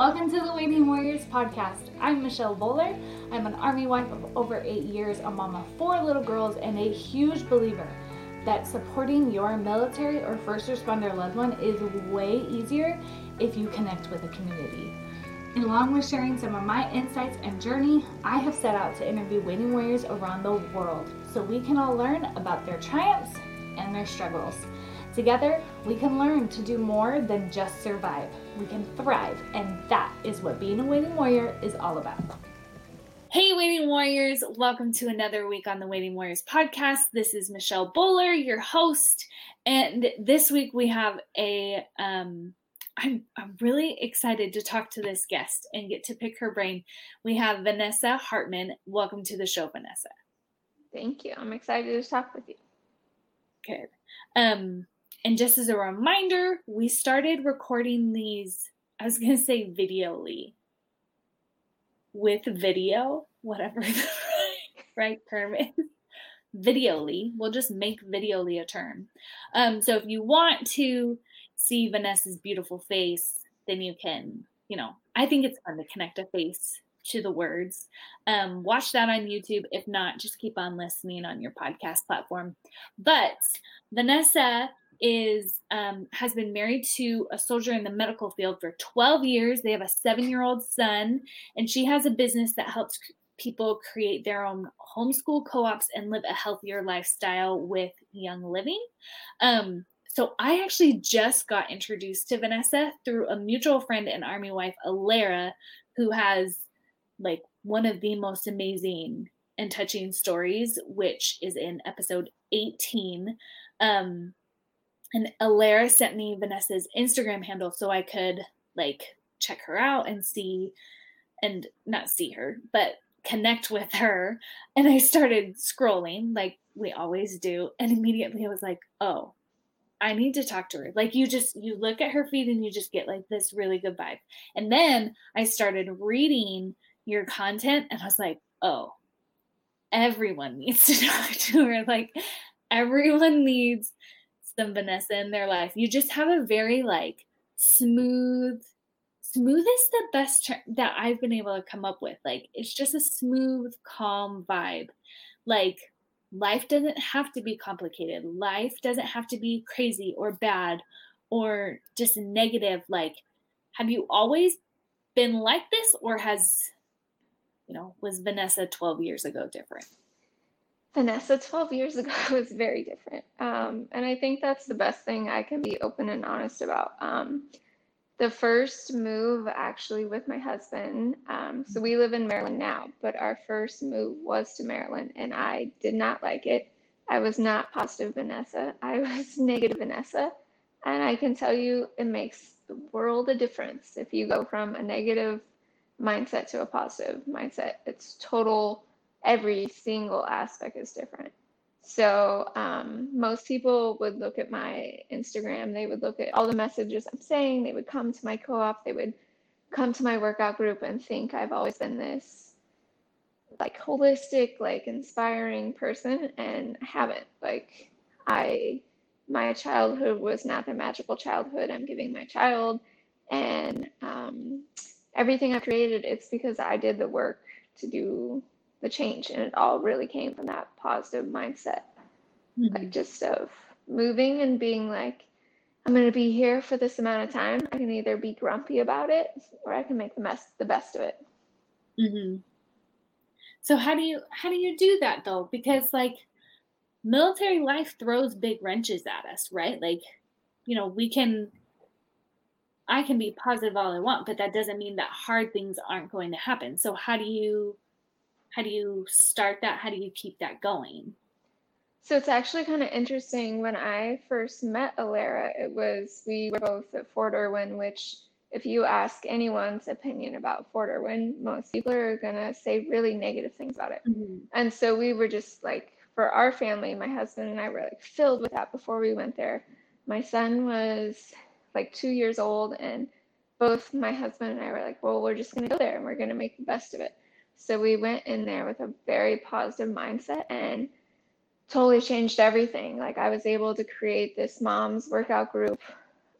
Welcome to the Waiting Warriors podcast. I'm Michelle Bowler. I'm an Army wife of over eight years, a mom of four little girls, and a huge believer that supporting your military or first responder loved one is way easier if you connect with a community. Along with sharing some of my insights and journey, I have set out to interview waiting warriors around the world so we can all learn about their triumphs and their struggles. Together, we can learn to do more than just survive. We can thrive, and that is what being a waiting warrior is all about. Hey, Waiting Warriors, welcome to another week on the Waiting Warriors podcast. This is Michelle Bowler, your host, and this week we have a um, I'm, I'm really excited to talk to this guest and get to pick her brain. We have Vanessa Hartman. Welcome to the show, Vanessa. Thank you. I'm excited to talk with you. Good. Um, and just as a reminder, we started recording these, I was going to say videoly, with video, whatever the right term is. Videoly. We'll just make videoly a term. Um, so if you want to see Vanessa's beautiful face, then you can, you know, I think it's fun to connect a face to the words. Um, watch that on YouTube. If not, just keep on listening on your podcast platform. But Vanessa is um, has been married to a soldier in the medical field for 12 years. They have a seven year old son, and she has a business that helps people create their own homeschool co ops and live a healthier lifestyle with Young Living. Um, so I actually just got introduced to Vanessa through a mutual friend and army wife, Alara, who has like one of the most amazing and touching stories, which is in episode 18. Um, and Alara sent me Vanessa's Instagram handle so I could like check her out and see and not see her, but connect with her. And I started scrolling like we always do. And immediately I was like, oh, I need to talk to her. Like you just you look at her feed and you just get like this really good vibe. And then I started reading your content and I was like, oh, everyone needs to talk to her. Like everyone needs some Vanessa in their life. You just have a very like smooth, smooth is the best term that I've been able to come up with. Like it's just a smooth, calm vibe. Like life doesn't have to be complicated. Life doesn't have to be crazy or bad or just negative. Like, have you always been like this or has, you know, was Vanessa 12 years ago different? Vanessa 12 years ago was very different. Um, and I think that's the best thing I can be open and honest about. Um, the first move actually with my husband, um, so we live in Maryland now, but our first move was to Maryland and I did not like it. I was not positive Vanessa, I was negative Vanessa. And I can tell you it makes the world a difference if you go from a negative mindset to a positive mindset. It's total every single aspect is different. So um, most people would look at my Instagram, they would look at all the messages I'm saying, they would come to my co-op, they would come to my workout group and think I've always been this like holistic, like inspiring person and I haven't. Like I my childhood was not the magical childhood I'm giving my child and um, everything I created it's because I did the work to do the change and it all really came from that positive mindset mm-hmm. like just of moving and being like i'm going to be here for this amount of time. I can either be grumpy about it or i can make the best the best of it. Mm-hmm. so how do you how do you do that though? Because like military life throws big wrenches at us right? Like you know we can i can be positive all i want but that doesn't mean that hard things aren't going to happen. So how do you how do you start that? How do you keep that going? So it's actually kind of interesting. When i first met alara it was we were both at fort irwin which if you ask anyone's opinion about fort irwin most people are going to say really negative things about it. Mm-hmm. and so we were just like for our family my husband and i were like filled with that before we went there. My son was like two years old and both my husband and i were like well we're just going to go there and we're going to make the best of it so we went in there with a very positive mindset and totally changed everything. Like I was able to create this mom's workout group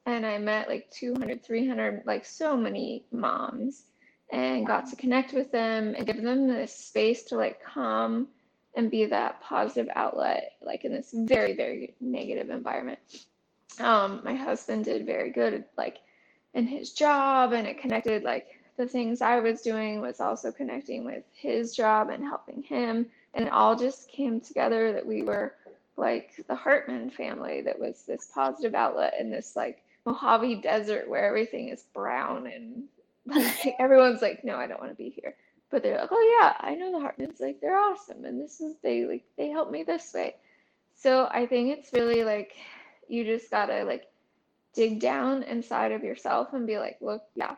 and I met like 200, 300, like so many moms and got to connect with them and give them this space to like come and be that positive outlet, like in this very, very negative environment. Um, my husband did very good, like in his job, and it connected like the things I was doing was also connecting with his job and helping him. And it all just came together that we were like the Hartman family that was this positive outlet in this like Mojave Desert where everything is brown and like, everyone's like, no, I don't want to be here. But they're like, oh yeah, I know the Hartmans. Like they're awesome, and this is they like they help me this way. So I think it's really like you just gotta like dig down inside of yourself and be like, look, yeah.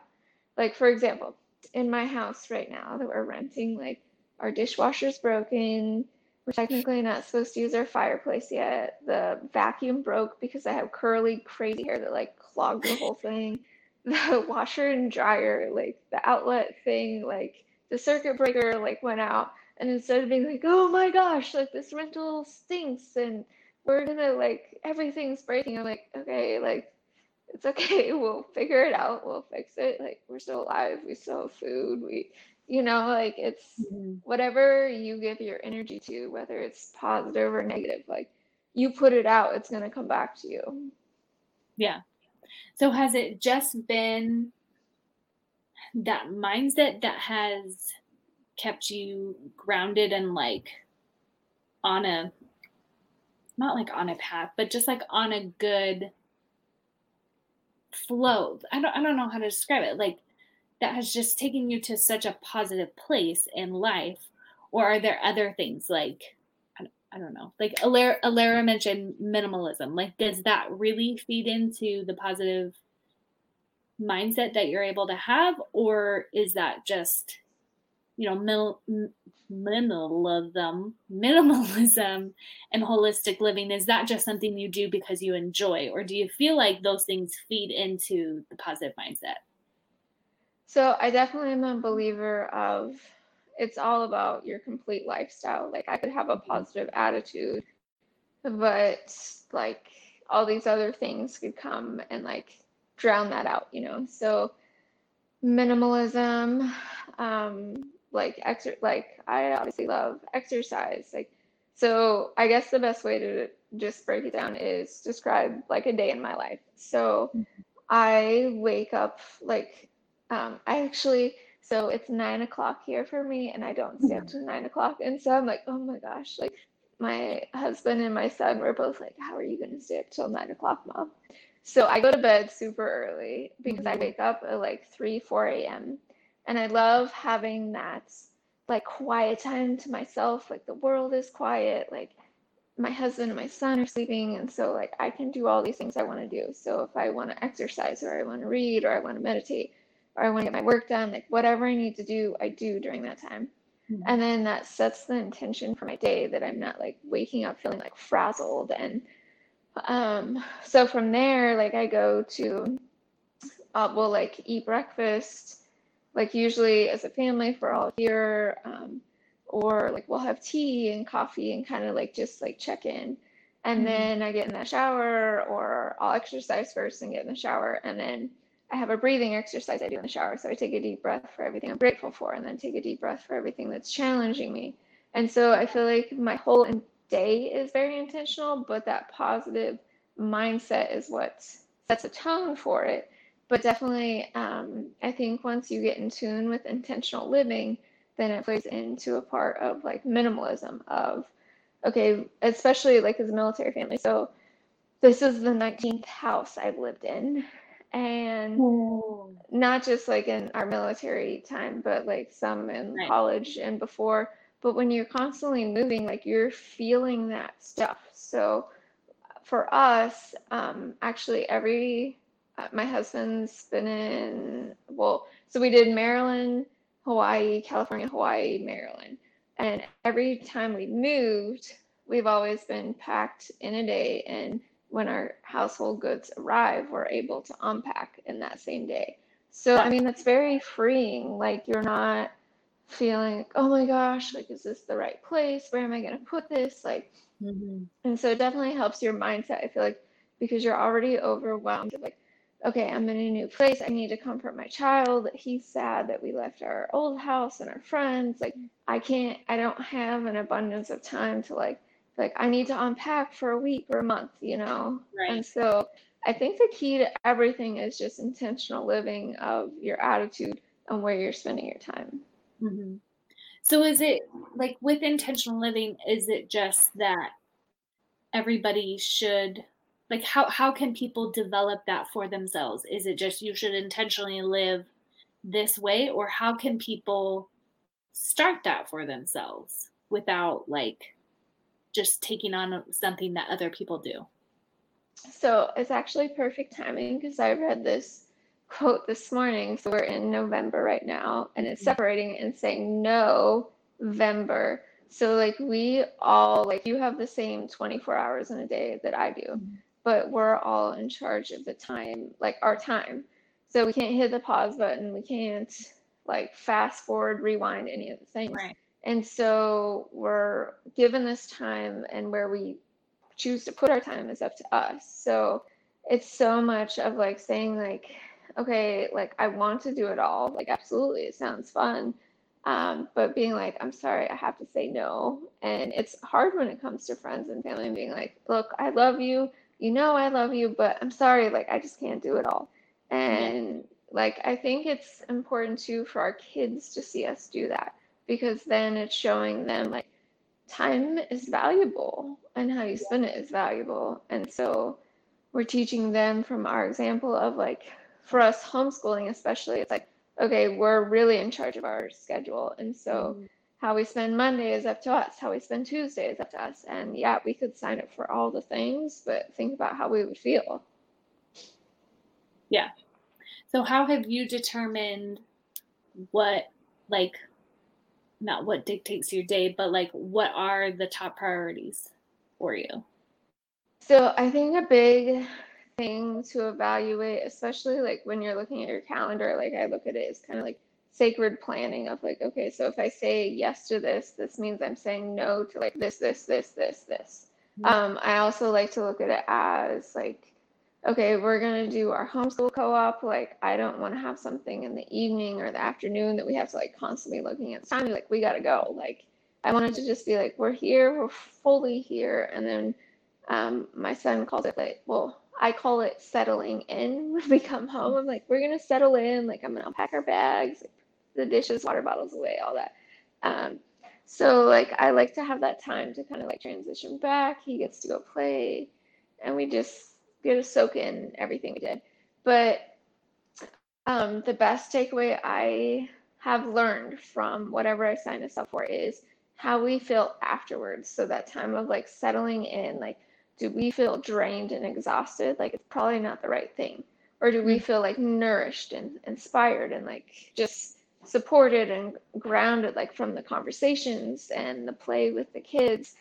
Like for example, in my house right now that we're renting, like our dishwasher's broken. We're technically not supposed to use our fireplace yet. The vacuum broke because I have curly, crazy hair that like clogged the whole thing. The washer and dryer, like the outlet thing, like the circuit breaker, like went out. And instead of being like, oh my gosh, like this rental stinks and we're gonna like everything's breaking, I'm like, okay, like it's okay. We'll figure it out. We'll fix it. Like we're still alive. We still have food. We you know like it's mm-hmm. whatever you give your energy to whether it's positive or negative like you put it out it's going to come back to you yeah so has it just been that mindset that has kept you grounded and like on a not like on a path but just like on a good flow i don't i don't know how to describe it like that has just taken you to such a positive place in life? Or are there other things like, I don't know, like Alara, Alara mentioned minimalism. Like, does that really feed into the positive mindset that you're able to have? Or is that just, you know, minimalism, minimalism and holistic living? Is that just something you do because you enjoy? Or do you feel like those things feed into the positive mindset? So I definitely am a believer of it's all about your complete lifestyle. Like I could have a positive attitude, but like all these other things could come and like drown that out, you know. So minimalism, um, like exer like I obviously love exercise. Like so I guess the best way to just break it down is describe like a day in my life. So mm-hmm. I wake up like um, I actually, so it's nine o'clock here for me, and I don't stay up till nine o'clock. And so I'm like, oh my gosh, like my husband and my son were both like, how are you going to stay up till nine o'clock, mom? So I go to bed super early because I mm-hmm. wake up at like 3, 4 a.m. And I love having that like quiet time to myself. Like the world is quiet. Like my husband and my son are sleeping. And so like I can do all these things I want to do. So if I want to exercise or I want to read or I want to meditate, or I want to get my work done, like whatever I need to do, I do during that time. Mm-hmm. And then that sets the intention for my day that I'm not like waking up feeling like frazzled. And um, so from there, like I go to, uh, we'll like eat breakfast, like usually as a family for all here, um, or like we'll have tea and coffee and kind of like just like check in. And mm-hmm. then I get in the shower, or I'll exercise first and get in the shower, and then I have a breathing exercise I do in the shower. So I take a deep breath for everything I'm grateful for, and then take a deep breath for everything that's challenging me. And so I feel like my whole day is very intentional, but that positive mindset is what sets a tone for it. But definitely, um, I think once you get in tune with intentional living, then it plays into a part of like minimalism of, okay, especially like as a military family. So this is the 19th house I've lived in and Ooh. not just like in our military time, but like some in right. college and before. But when you're constantly moving, like you're feeling that stuff. So for us, um, actually, every my husband's been in well, so we did Maryland, Hawaii, California, Hawaii, Maryland, and every time we moved, we've always been packed in a day and when our household goods arrive, we're able to unpack in that same day. So, I mean, that's very freeing. Like, you're not feeling like, oh my gosh, like, is this the right place? Where am I going to put this? Like, mm-hmm. and so it definitely helps your mindset. I feel like because you're already overwhelmed, like okay, I'm in a new place. I need to comfort my child. He's sad that we left our old house and our friends. Like, I can't, I don't have an abundance of time to like, like, I need to unpack for a week or a month, you know? Right. And so I think the key to everything is just intentional living of your attitude and where you're spending your time. Mm-hmm. So, is it like with intentional living, is it just that everybody should like how how can people develop that for themselves? Is it just you should intentionally live this way or how can people start that for themselves without like just taking on something that other people do? So it's actually perfect timing because i read this quote this morning. So we're in november right now and it's mm-hmm. separating and saying no november. So like we all like you have the same 24 hours in a day that i do. Mm-hmm but we're all in charge of the time, like our time. So we can't hit the pause button. We can't like fast forward, rewind any of the things. Right. And so we're given this time, and where we choose to put our time is up to us. So it's so much of like saying like, okay, like I want to do it all. Like absolutely, it sounds fun. Um, but being like, I'm sorry, I have to say no. And it's hard when it comes to friends and family and being like, look, I love you you know I love you, but I'm sorry, like I just can't do it all. And yeah. like I think it's important too for our kids to see us do that because then it's showing them like time is valuable and how you spend it is valuable. And so we're teaching them from our example of like for us homeschooling especially it's like okay we're really in charge of our schedule and so mm-hmm how we spend Monday is up to us. How we spend Tuesday is up to us. And yeah, we could sign up for all the things, but think about how we would feel. Yeah. So, how have you determined what, like, not what dictates your day, but like, what are the top priorities for you? So, I think a big thing to evaluate, especially like when you're looking at your calendar, like I look at it, is kind of like, sacred planning of like, okay, so if I say yes to this, this means I'm saying no to like this, this, this, this, this. Mm-hmm. Um, I also like to look at it as like, okay, we're gonna do our homeschool co-op. Like, I don't want to have something in the evening or the afternoon that we have to like constantly looking at time. Like, we gotta go. Like, I wanted to just be like, we're here, we're fully here, and then um, my son calls it like, well, I call it settling in when we come home. I'm like, we're gonna settle in. Like, I'm gonna unpack our bags, like, the dishes, water bottles away, all that. Um, so like I like to have that time to kind of like transition back. He gets to go play, and we just get to soak in everything we did. But um, the best takeaway I have learned from whatever I signed us up for is how we feel afterwards. So that time of like settling in, like, do we feel drained and exhausted? Like it's probably not the right thing. Or do we mm. feel like nourished and inspired and like just supported and grounded like from the conversations and the play with the kids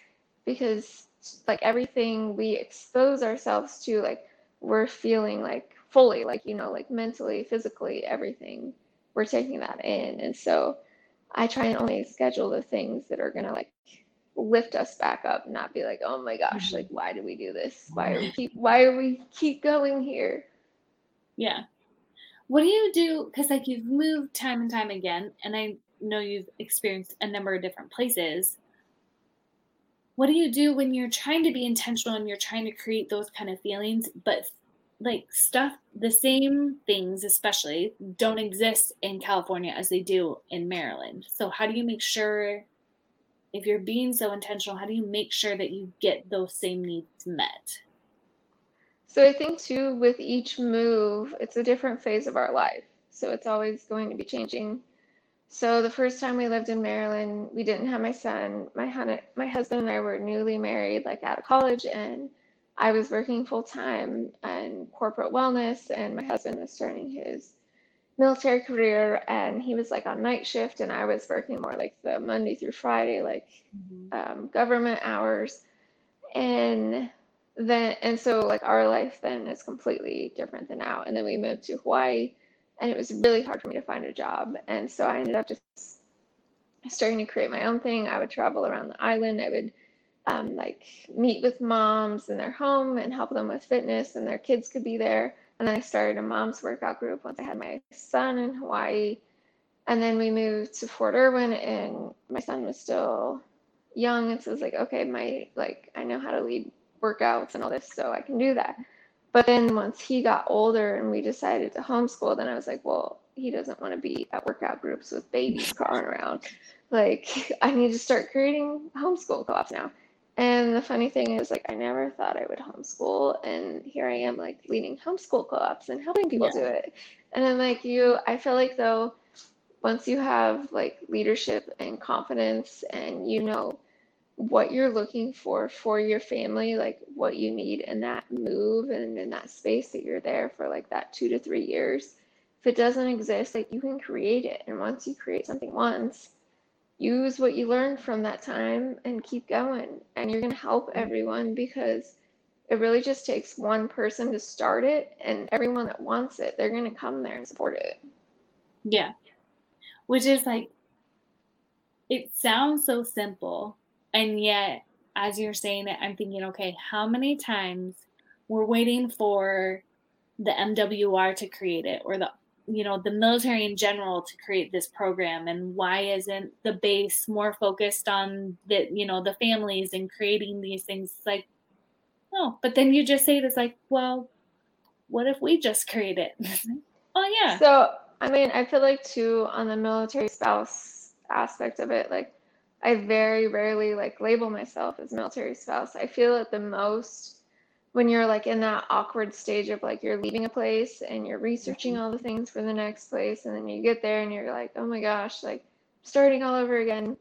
because like everything we expose ourselves to like we're feeling like fully like you know like mentally physically everything we're taking that in. And so i try and only schedule the things that are going to like lift us back up not be like oh my gosh mm-hmm. like why do we do this? Why are we keep why are we keep going here? Yeah what do you do? Because like you've moved time and time again, and I know you've experienced a number of different places. What do you do when you're trying to be intentional and you're trying to create those kind of feelings, but like stuff, the same things, especially, don't exist in California as they do in Maryland. So, how do you make sure, if you're being so intentional, how do you make sure that you get those same needs met? So I think too, with each move, it's a different phase of our life. So it's always going to be changing. So the first time we lived in Maryland, we didn't have my son. My hun- my husband and I were newly married, like out of college, and I was working full time in corporate wellness, and my husband was starting his military career, and he was like on night shift, and I was working more like the Monday through Friday, like mm-hmm. um, government hours, and then and so like our life then is completely different than now. And then we moved to hawaii and it was really hard for me to find a job. And so i ended up just starting to create my own thing. I would travel around the island. I would um, like meet with moms in their home and help them with fitness and their kids could be there. And then I started a mom's workout group once I had my son in Hawaii. And then we moved to Fort Irwin and my son was still young. And so it was like, okay, my, like, I know how to lead workouts and all this, so I can do that. But then once he got older and we decided to homeschool, then I was like, well, he doesn't want to be at workout groups with babies crawling around. Like, I need to start creating homeschool co-ops now. And the funny thing is, like, I never thought I would homeschool, and here I am, like, leading homeschool co-ops and helping people yeah. do it. And I'm like, you, I feel like though, once you have like leadership and confidence, and you know what you're looking for for your family, like what you need in that move and in that space that you're there for like that two to three years. If it doesn't exist, like you can create it. And once you create something once, use what you learned from that time and keep going. And you're going to help mm-hmm. everyone because it really just takes one person to start it. And everyone that wants it, they're going to come there and support it. Yeah. Which is like, it sounds so simple. And yet, as you're saying it, I'm thinking, okay, how many times we're waiting for the MWR to create it or the you know the military in general to create this program? And why isn't the base more focused on the you know the families and creating these things? It's like no but then you just say it, it's like well what if we just create it? Mm-hmm. Oh yeah. So i mean i feel like too on the military spouse aspect of it like i very rarely like label myself as military spouse. I feel at the most when you're like in that awkward stage of like you're leaving a place and you're researching all the things for the next place and then you get there and you're like oh my gosh like starting all over again.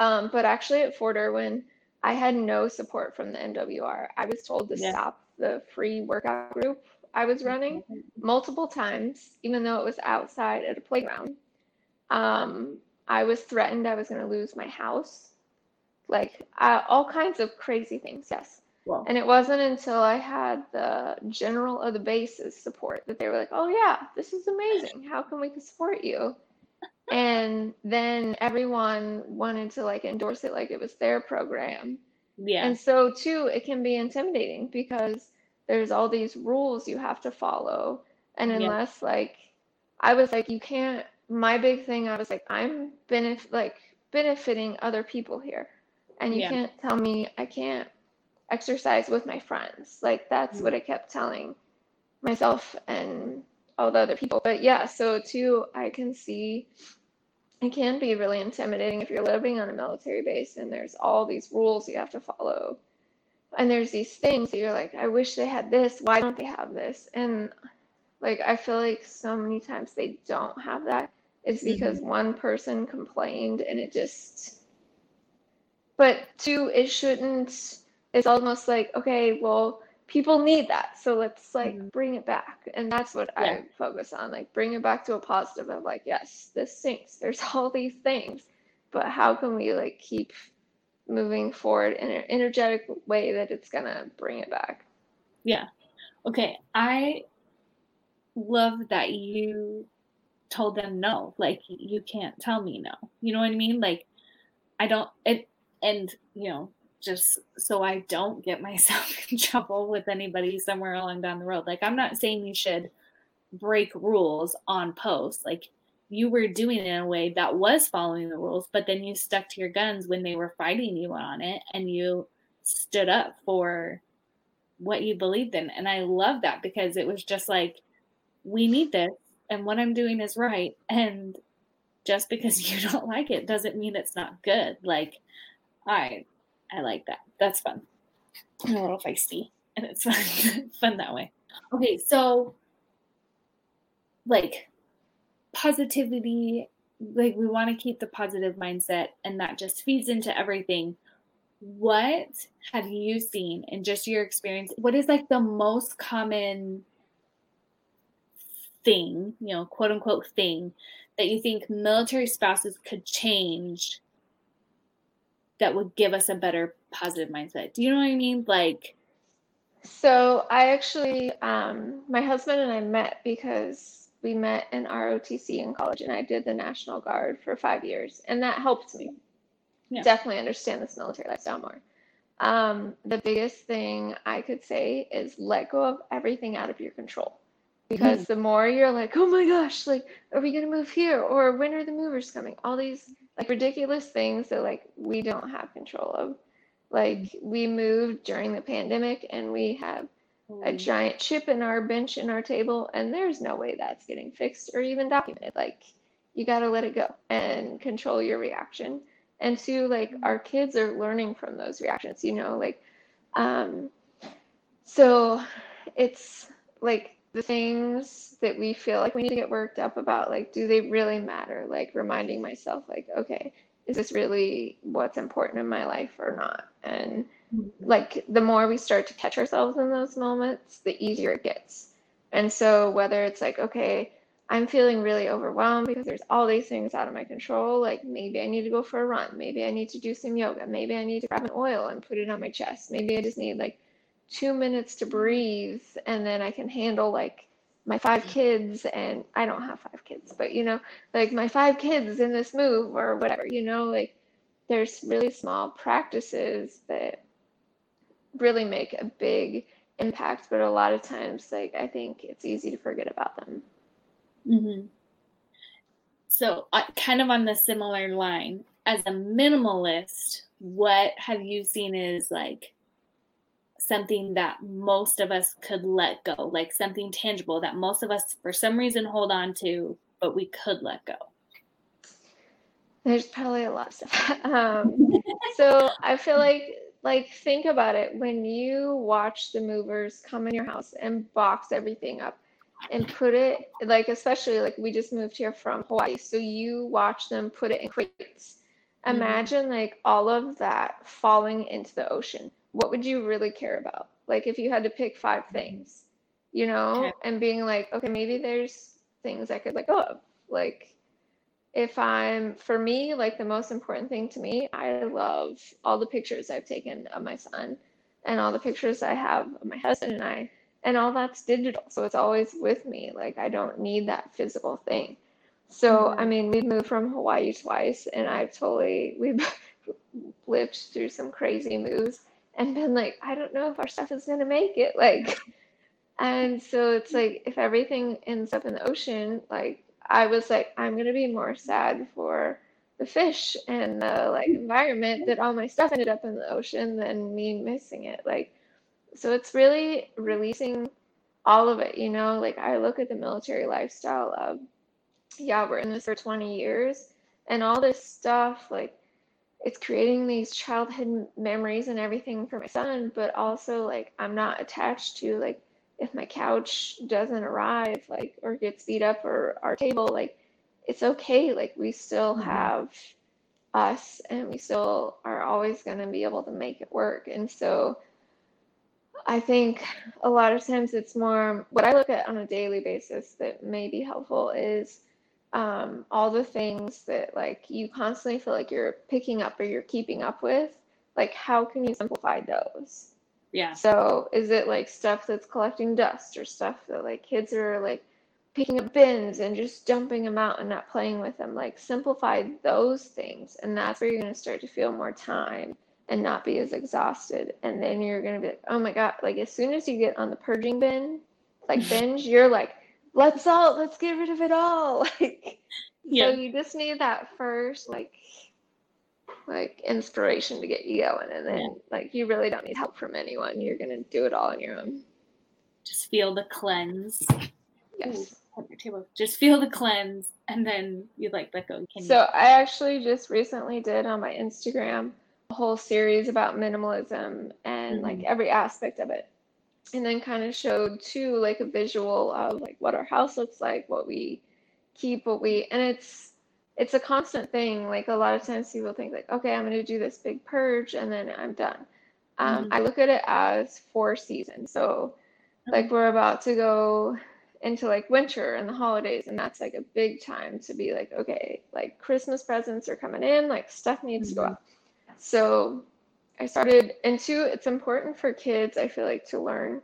Um, but actually at fort irwin i had no support from the mwr i was told to yeah. stop the free workout group i was running multiple times even though it was outside at a playground. Um, i was threatened i was going to lose my house like uh, all kinds of crazy things yes Wow. And it wasn't until I had the general of the bases support that they were like, oh, yeah, this is amazing. How can we support you? and then everyone wanted to like endorse it like it was their program. Yeah. And so, too, it can be intimidating because there's all these rules you have to follow. And unless, yeah. like, I was like, you can't, my big thing, I was like, I'm benef- like benefiting other people here. And you yeah. can't tell me I can't exercise with my friends. Like that's mm-hmm. what I kept telling myself and all the other people. But yeah, so too, I can see it can be really intimidating if you're living on a military base and there's all these rules you have to follow. And there's these things that you're like, I wish they had this. Why don't they have this? And like, I feel like so many times they don't have that. It's because mm-hmm. one person complained and it just, but two, it shouldn't it's almost like okay well people need that so let's like mm-hmm. bring it back and that's what yeah. i focus on like bring it back to a positive of like yes this sinks there's all these things but how can we like keep moving forward in an energetic way that it's gonna bring it back yeah okay i love that you told them no like you can't tell me no you know what i mean like i don't it and you know just so I don't get myself in trouble with anybody somewhere along down the road. Like, I'm not saying you should break rules on post. Like, you were doing it in a way that was following the rules, but then you stuck to your guns when they were fighting you on it and you stood up for what you believed in. And I love that because it was just like, we need this and what I'm doing is right. And just because you don't like it doesn't mean it's not good. Like, I I like that. That's fun. I'm a little feisty, and it's fun, fun that way. Okay, so like positivity, like we want to keep the positive mindset, and that just feeds into everything. What have you seen in just your experience? What is like the most common thing, you know, quote unquote thing that you think military spouses could change that would give us a better positive mindset. Do you know what I mean? Like, so I actually, um, my husband and I met because we met in ROTC in college, and I did the National Guard for five years, and that helped me yeah. definitely understand this military lifestyle more. Um, the biggest thing I could say is let go of everything out of your control. Because mm-hmm. the more you're like, oh my gosh, like, are we gonna move here? Or when are the movers coming? All these like ridiculous things that like we don't have control of. Like we moved during the pandemic and we have a mm-hmm. giant chip in our bench in our table, and there's no way that's getting fixed or even documented. Like you gotta let it go and control your reaction. And two, like our kids are learning from those reactions, you know, like um so it's like the things that we feel like we need to get worked up about like do they really matter? Like reminding myself like okay is this really what's important in my life or not? And mm-hmm. like the more we start to catch ourselves in those moments the easier it gets. And so whether it's like okay i'm feeling really overwhelmed because there's all these things out of my control like maybe i need to go for a run maybe i need to do some yoga maybe i need to grab an oil and put it on my chest maybe i just need like two minutes to breathe and then I can handle like my five kids and I don't have five kids, but you know, like my five kids in this move or whatever, you know, like there's really small practices that really make a big impact, but a lot of times, like I think it's easy to forget about them. Mm-hmm. So, uh, kind of on the similar line, as a minimalist, what have you seen is like something that most of us could let go, like something tangible that most of us, for some reason, hold on to, but we could let go? There's probably a lot of stuff. Um, so I feel like, like, think about it. When you watch the movers come in your house and box everything up and put it, like, especially like we just moved here from Hawaii, so you watch them put it in crates. Mm-hmm. Imagine mm-hmm. like all of that falling into the ocean what would you really care about? Like if you had to pick five things, you know, okay. and being like, okay, maybe there's things I could let go of. Like if I'm for me, like the most important thing to me, I love all the pictures I've taken of my son and all the pictures I have of my husband and I and all that's digital. So it's always with me. Like I don't need that physical thing. So mm-hmm. I mean, we've moved from Hawaii twice and I've totally we've lived through some crazy moves and been like, I don't know if our stuff is gonna make it. Like, and so it's like if everything ends up in the ocean, like I was like, I'm gonna be more sad for the fish and the like environment that all my stuff ended up in the ocean than me missing it. Like, so it's really releasing all of it, you know. Like I look at the military lifestyle of, yeah, we're in this for 20 years, and all this stuff like it's creating these childhood memories and everything for my son, but also like I'm not attached to like if my couch doesn't arrive like or gets beat up or our table like it's okay like we still mm-hmm. have us and we still are always going to be able to make it work and so i think a lot of times it's more what i look at on a daily basis that may be helpful is um, all the things that like you constantly feel like you're picking up or you're keeping up with like how can you simplify those? Yeah. So is it like stuff that's collecting dust or stuff that like kids are like picking up bins and just dumping them out and not playing with them like simplify those things and that's where you're going to start to feel more time and not be as exhausted and then you're going to be like oh my god like as soon as you get on the purging bin like binge you're like let's all let's get rid of it all like yeah. so you just need that first like like inspiration to get you going and then yeah. like you really don't need help from anyone you're gonna do it all on your own just feel the cleanse yes Ooh, your table. just feel the cleanse and then you like let go Can so i actually just recently did on my instagram a whole series about minimalism and mm-hmm. like every aspect of it and then kind of showed too like a visual of like what our house looks like what we keep what we and it's it's a constant thing like a lot of times people think like okay i'm going to do this big purge and then i'm done um, mm-hmm. i look at it as four seasons so like we're about to go into like winter and the holidays and that's like a big time to be like okay like christmas presents are coming in like stuff needs mm-hmm. to go mm-hmm. up so I started, and two, it's important for kids, I feel like, to learn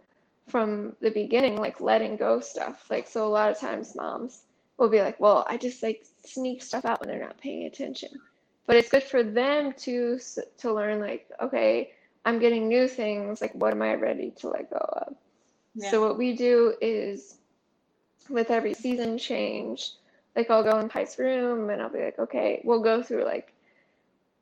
from the beginning, like letting go stuff. Like, so a lot of times moms will be like, well, I just like sneak stuff out when they're not paying attention. But it's good for them to to learn, like, okay, I'm getting new things. Like, what am I ready to let go of? Yeah. So what we do is with every season change, like I'll go in Kai's room and I'll be like, okay, we'll go through like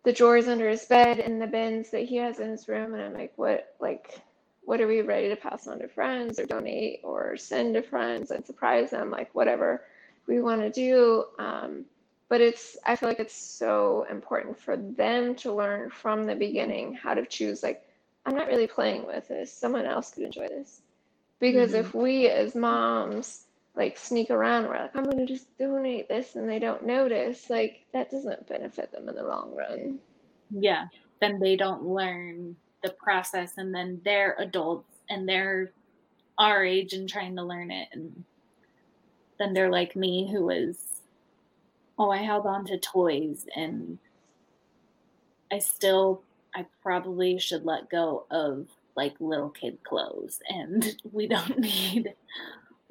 the drawers under his bed and the bins that he has in his room, and I'm like, what, like, what are we ready to pass on to friends or donate or send to friends and surprise them, like whatever we want to do. Um, but it's, I feel like it's so important for them to learn from the beginning how to choose, like, I'm not really playing with this. Someone else could enjoy this. Because mm-hmm. if we as moms like sneak around, we're like, I'm going to just donate this and they don't notice, like that doesn't benefit them in the long run. Yeah. Then they don't learn the process and then they're adults and they're our age and trying to learn it. And then they're like me who was, oh, I held on to toys and I still I probably should let go of like little kid clothes and we don't need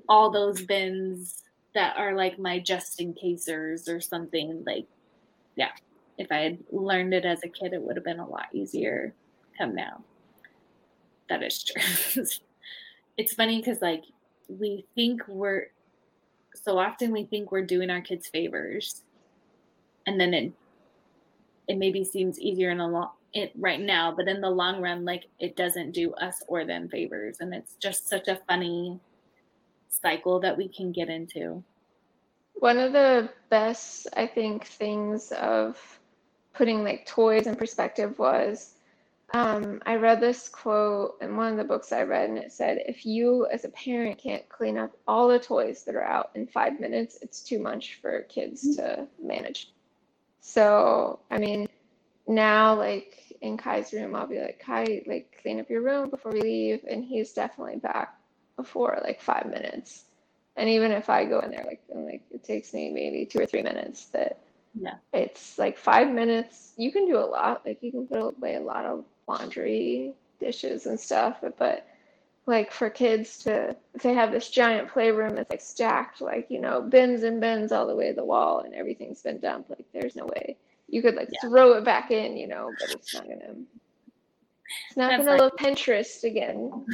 all those bins that are like my just in casers or something like yeah if i had learned it as a kid it would have been a lot easier come now that is true it's funny because like we think we're so often we think we're doing our kids favors and then it it maybe seems easier in a long it right now, but in the long run, like it doesn't do us or them favors. And it's just such a funny cycle that we can get into. One of the best, I think, things of putting like toys in perspective was um, I read this quote in one of the books I read, and it said, If you as a parent can't clean up all the toys that are out in five minutes, it's too much for kids mm-hmm. to manage. So, I mean, now, like, in Kai's room, I'll be like, Kai, like clean up your room before we leave. And he's definitely back before like five minutes. And even if I go in there, like, like it takes me maybe two or three minutes that yeah. It's like five minutes. You can do a lot. Like you can put away a lot of laundry, dishes and stuff. But like for kids to if they have this giant playroom that's like stacked, like, you know, bins and bins all the way to the wall and everything's been dumped, like there's no way you could like yeah. throw it back in, you know, but it's not gonna not that's gonna look Pinterest again.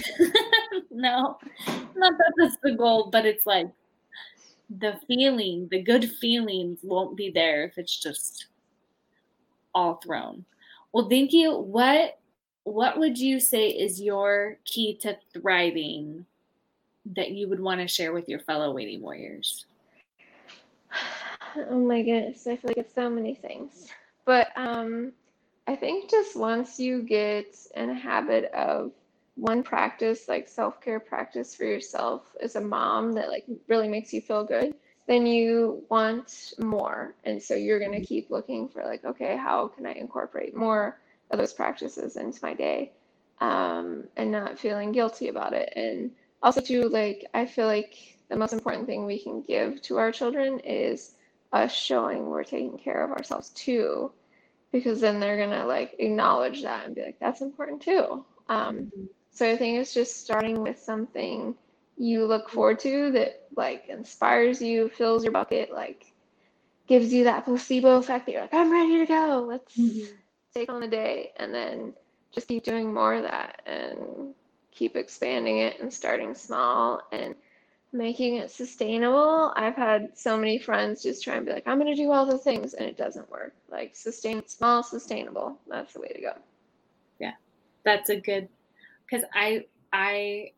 no, not that that's the goal, but it's like the feeling, the good feelings won't be there if it's just all thrown. Well, thank you. What what would you say is your key to thriving that you would want to share with your fellow waiting warriors? Oh my goodness, I feel like it's so many things. But um, I think just once you get in a habit of one practice, like self care practice for yourself as a mom that like really makes you feel good, then you want more. And so you're going to keep looking for like, okay, how can I incorporate more of those practices into my day um, and not feeling guilty about it. And also, too, like, I feel like the most important thing we can give to our children is us showing we're taking care of ourselves too because then they're gonna like acknowledge that and be like that's important too um, mm-hmm. so i think it's just starting with something you look forward to that like inspires you fills your bucket like gives you that placebo effect that you're like i'm ready to go let's mm-hmm. take on the day and then just keep doing more of that and keep expanding it and starting small and making it sustainable. I've had so many friends just try and be like, I'm going to do all the things, and it doesn't work. Like, sustain small, sustainable. That's the way to go. Yeah, that's a good. Because I, I,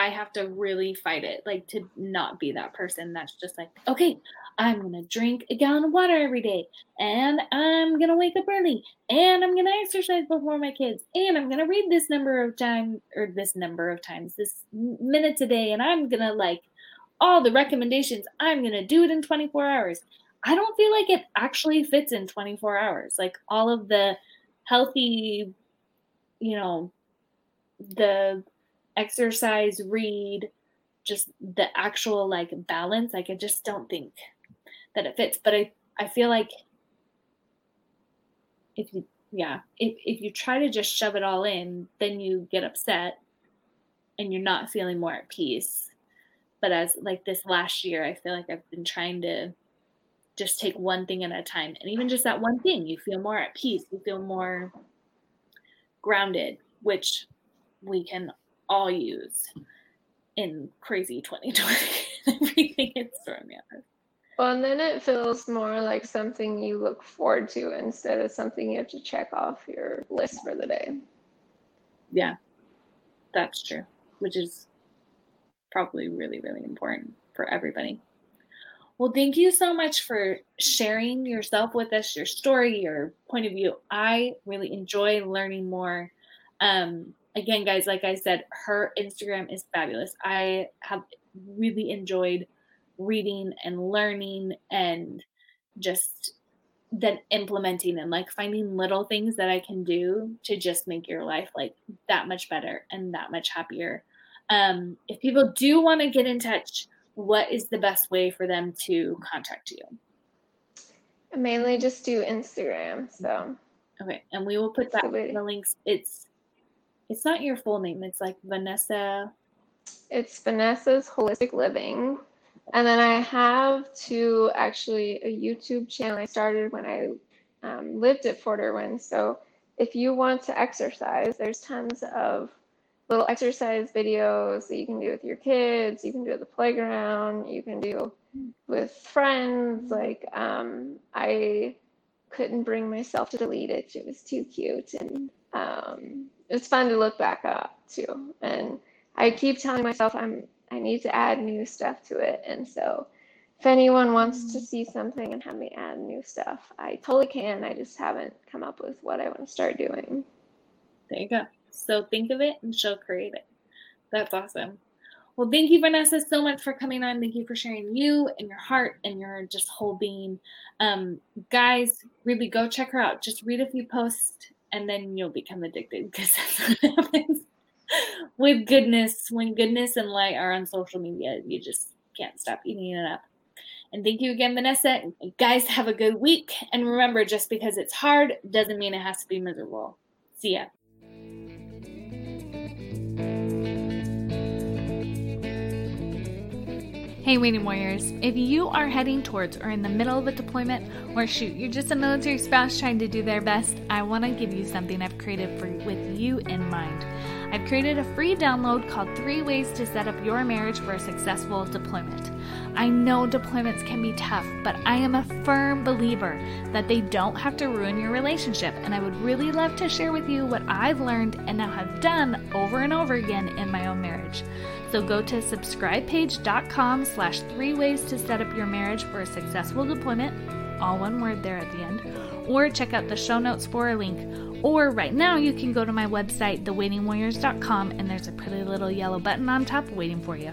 I have to really fight it, like to not be that person that's just like, okay, I'm gonna drink a gallon of water every day, and I'm gonna wake up early, and I'm gonna exercise before my kids, and I'm gonna read this number of times or this number of times, this minutes a day, and I'm gonna like all the recommendations. I'm gonna do it in 24 hours. I don't feel like it actually fits in 24 hours. Like all of the healthy, you know, the exercise, read, just the actual like balance. Like I just don't think that it fits. But I, I feel like if you yeah, if if you try to just shove it all in, then you get upset and you're not feeling more at peace. But as like this last year, I feel like I've been trying to just take one thing at a time. And even just that one thing, you feel more at peace, you feel more grounded, which we can all use. in crazy 2020. Everything is thrown at us. Well, and then it feels more like something you look forward to instead of something you have to check off your list for the day. Yeah, that's true, which is probably really, really important for everybody. Well, thank you so much for sharing yourself with us, your story, your point of view. I really enjoy learning more. Um, again, guys, like I said, her Instagram is fabulous. I have really enjoyed reading and learning and just then implementing and like finding little things that I can do to just make your life like that much better and that much happier. Um, if people do want to get in touch, what is the best way for them to contact you? I mainly just do Instagram. So okay, and we will put that in the links. It's it's not your full name. It's like Vanessa. It's Vanessa's Holistic Living. And then I have to actually a YouTube channel I started when I um, lived at Fort Irwin. So if you want to exercise, there's tons of little exercise videos that you can do with your kids, you can do at the playground, you can do with friends. Like, um, I couldn't bring myself to delete it. It was too cute. And um, it's fun to look back up too. And I keep telling myself I'm I need to add new stuff to it. And so if anyone wants to see something and have me add new stuff, I totally can. I just haven't come up with what I want to start doing. There you go. So think of it and she'll create it. That's awesome. Well, thank you, Vanessa, so much for coming on. Thank you for sharing you and your heart and your just whole being. Um, guys, really go check her out. Just read a few posts and then you'll become addicted because that's what happens with goodness. When goodness and light are on social media, you just can't stop eating it up. And thank you again, Vanessa. Guys, have a good week. And remember, just because it's hard doesn't mean it has to be miserable. See ya. Hey, Waiting Warriors, if you are heading towards or in the middle of a deployment, or shoot, you're just a military spouse trying to do their best, I want to give you something I've created for with you in mind. I've created a free download called Three Ways to Set Up Your Marriage for a Successful Deployment. I know deployments can be tough, but I am a firm believer that they don't have to ruin your relationship, and I would really love to share with you what I've learned and now have done over and over again in my own marriage. So go to subscribepage.com slash three ways to set up your marriage for a successful deployment, all one word there at the end, or check out the show notes for a link. Or right now you can go to my website, thewaitingwarriors.com, and there's a pretty little yellow button on top waiting for you.